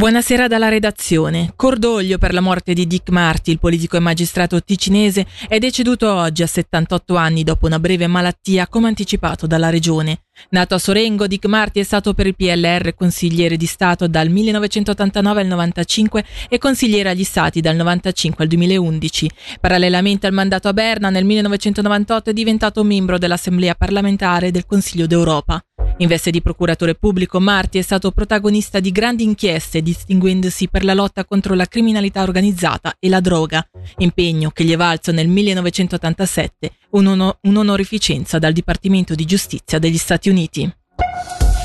Buonasera dalla redazione. Cordoglio per la morte di Dick Marty, il politico e magistrato ticinese, è deceduto oggi a 78 anni dopo una breve malattia come anticipato dalla regione. Nato a Sorengo, Dick Marty è stato per il PLR consigliere di Stato dal 1989 al 95 e consigliere agli Stati dal 95 al 2011. Parallelamente al mandato a Berna, nel 1998 è diventato membro dell'Assemblea parlamentare del Consiglio d'Europa. In veste di procuratore pubblico, Marti è stato protagonista di grandi inchieste, distinguendosi per la lotta contro la criminalità organizzata e la droga, impegno che gli è valso nel 1987 un'onorificenza dal Dipartimento di Giustizia degli Stati Uniti.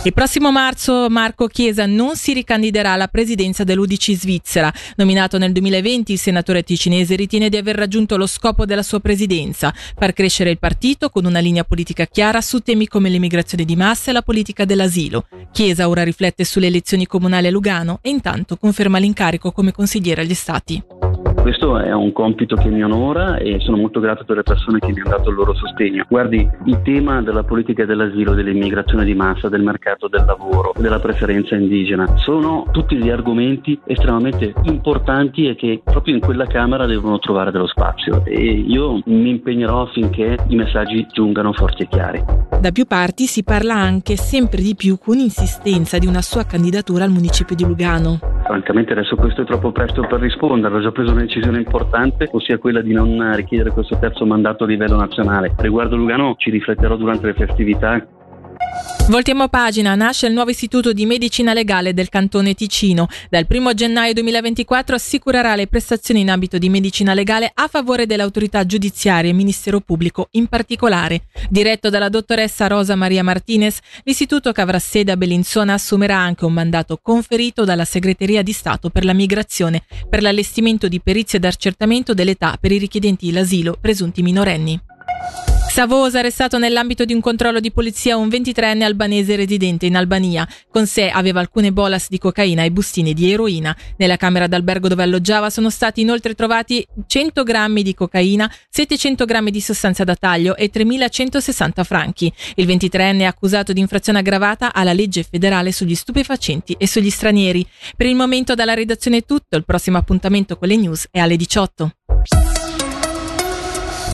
Il prossimo marzo Marco Chiesa non si ricandiderà alla presidenza dell'Udc Svizzera. Nominato nel 2020, il senatore ticinese ritiene di aver raggiunto lo scopo della sua presidenza, far crescere il partito con una linea politica chiara su temi come l'immigrazione di massa e la politica dell'asilo. Chiesa ora riflette sulle elezioni comunali a Lugano e intanto conferma l'incarico come consigliere agli Stati. Questo è un compito che mi onora e sono molto grato per le persone che mi hanno dato il loro sostegno. Guardi, il tema della politica dell'asilo, dell'immigrazione di massa, del mercato del lavoro, della preferenza indigena, sono tutti gli argomenti estremamente importanti e che proprio in quella Camera devono trovare dello spazio e io mi impegnerò affinché i messaggi giungano forti e chiari. Da più parti si parla anche sempre di più con insistenza di una sua candidatura al municipio di Lugano. Francamente adesso questo è troppo presto per rispondere, ho già preso una decisione importante, ossia quella di non richiedere questo terzo mandato a livello nazionale. Riguardo Lugano ci rifletterò durante le festività Voltiamo pagina, nasce il nuovo istituto di medicina legale del cantone Ticino. Dal 1 gennaio 2024 assicurerà le prestazioni in ambito di medicina legale a favore dell'autorità giudiziaria e ministero pubblico in particolare. Diretto dalla dottoressa Rosa Maria Martinez, l'istituto che avrà sede a Bellinzona assumerà anche un mandato conferito dalla Segreteria di Stato per la migrazione per l'allestimento di perizie d'accertamento dell'età per i richiedenti l'asilo presunti minorenni. Savosa arrestato nell'ambito di un controllo di polizia un 23enne albanese residente in Albania. Con sé aveva alcune bolas di cocaina e bustine di eroina. Nella camera d'albergo dove alloggiava sono stati inoltre trovati 100 grammi di cocaina, 700 grammi di sostanza da taglio e 3.160 franchi. Il 23enne è accusato di infrazione aggravata alla legge federale sugli stupefacenti e sugli stranieri. Per il momento dalla redazione è tutto, il prossimo appuntamento con le news è alle 18.